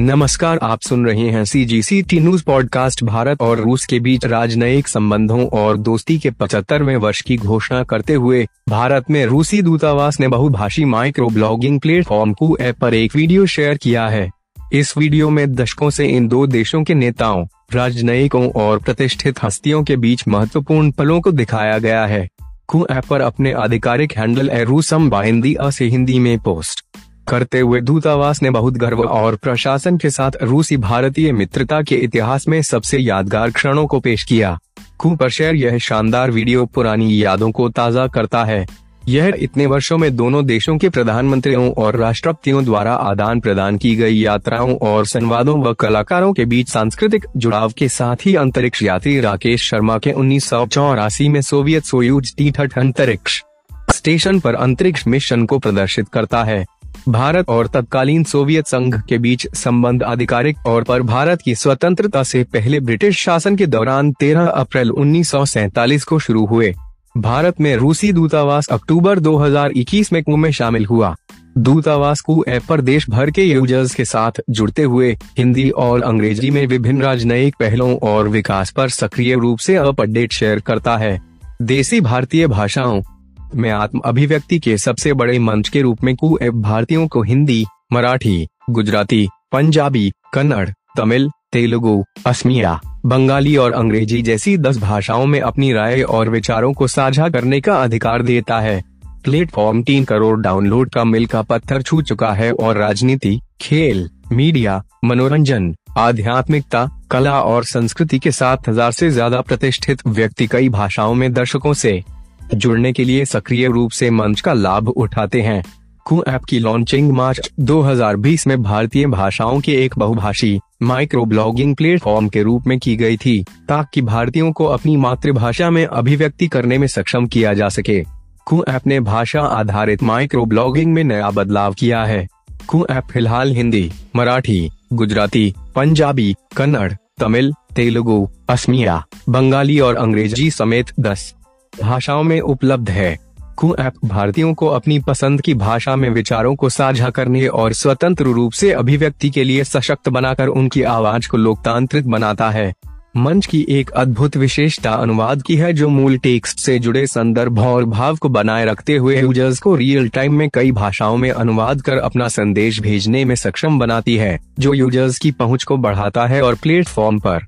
नमस्कार, आप सुन रहे हैं C G C T news podcast Bharat और रूस के बीच राजनयिक संबंधों और दोस्ती के पचहत्तरवें वर्ष की घोषणा करते हुए, भारत में रूसी दूतावास ने बहुभाषी micro blogging platform Koo app पर एक वीडियो शेयर किया है। इस वीडियो में दशकों से इन दो देशों के नेताओं, राजनयिकों और प्रतिष्ठित हस्तियों के बीच महत्वपूर्ण पलों को दिखाया गया है। कू ऐप पर अपने आधिकारिक हैंडल ए रूसम बाहिंदी से हिंदी में पोस्ट। करते हुए दूतावास ने बहुत गर्व और प्रशासन के साथ रूसी भारतीय मित्रता के इतिहास में सबसे यादगार क्षणों को पेश किया। पर शेयर यह शानदार वीडियो पुरानी यादों को ताज़ा करता है। यह इतने वर्षों में दोनों देशों के प्रधानमंत्रियों और राष्ट्रपतियों द्वारा आदान प्रदान की गई यात्राओं और संवादों व कलाकारों के बीच सांस्कृतिक जुड़ाव के साथ ही अंतरिक्ष यात्री राकेश शर्मा के उन्नीस सौ चौरासी में सोवियत सोयूज टी अंतरिक्ष स्टेशन पर अंतरिक्ष मिशन को प्रदर्शित करता है। भारत और तत्कालीन सोवियत संघ के बीच संबंध आधिकारिक तौर पर भारत की स्वतंत्रता से पहले ब्रिटिश शासन के दौरान 13 अप्रैल उन्नीस को शुरू हुए। भारत में रूसी दूतावास अक्टूबर 2021 में कुंभ में शामिल हुआ। दूतावास को ऐप पर देश भर के यूज़र्स के साथ जुड़ते हुए हिंदी और अंग्रेज़ी में विभिन्न राजनयिक पहलों और विकास पर सक्रिय रूप से अप अपडेट शेयर करता है। देसी भारतीय भाषाओं में आत्म अभिव्यक्ति के सबसे बड़े मंच के रूप में कु ऐप भारतीयों को हिंदी, मराठी, गुजराती, पंजाबी, कन्नड़, तमिल, तेलुगु, असमिया, बंगाली और अंग्रेज़ी जैसी दस भाषाओं में अपनी राय और विचारों को साझा करने का अधिकार देता है। प्लेटफॉर्म तीन करोड़ डाउनलोड का मिल का पत्थर छू चुका है और राजनीति, खेल, मीडिया, मनोरंजन, आध्यात्मिकता, कला और संस्कृति के सात हज़ार से ज़्यादा प्रतिष्ठित व्यक्ति कई भाषाओं में दर्शकों से जुड़ने के लिए सक्रिय रूप से मंच का लाभ उठाते हैं। कू ऐप की लॉन्चिंग मार्च 2020 में भारतीय भाषाओं के एक बहुभाषी माइक्रो ब्लॉगिंग प्लेटफॉर्म के रूप में की गई थी, ताकि भारतीयों को अपनी मातृभाषा में अभिव्यक्ति करने में सक्षम किया जा सके। कू ऐप ने भाषा आधारित माइक्रो ब्लॉगिंग में नया बदलाव किया है। कू ऐप फ़िलहाल हिंदी, मराठी, गुजराती, पंजाबी, कन्नड़, तमिल, तेलुगु, असमिया, बंगाली और अंग्रेज़ी समेत दस। भाषाओं में उपलब्ध है। कु ऐप भारतीयों को अपनी पसंद की भाषा में विचारों को साझा करने और स्वतंत्र रूप से अभिव्यक्ति के लिए सशक्त बनाकर उनकी आवाज़ को लोकतांत्रिक बनाता है। मंच की एक अद्भुत विशेषता अनुवाद की है जो मूल टेक्स्ट से जुड़े संदर्भ और भाव को बनाए रखते हुए यूज़र्स को रियल टाइम में कई भाषाओं में अनुवाद कर अपना संदेश भेजने में सक्षम बनाती है, जो यूज़र्स की पहुँच को बढ़ाता है और प्लेटफॉर्म पर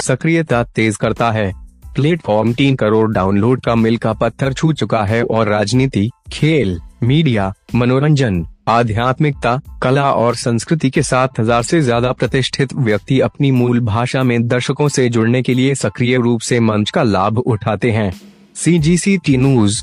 सक्रियता तेज करता है। प्लेटफॉर्म तीन करोड़ डाउनलोड का मिल का पत्थर छू चुका है और राजनीति, खेल, मीडिया, मनोरंजन, आध्यात्मिकता, कला और संस्कृति के साथ हज़ार से ज़्यादा प्रतिष्ठित व्यक्ति अपनी मूल भाषा में दर्शकों से जुड़ने के लिए सक्रिय रूप से मंच का लाभ उठाते हैं। C G C T news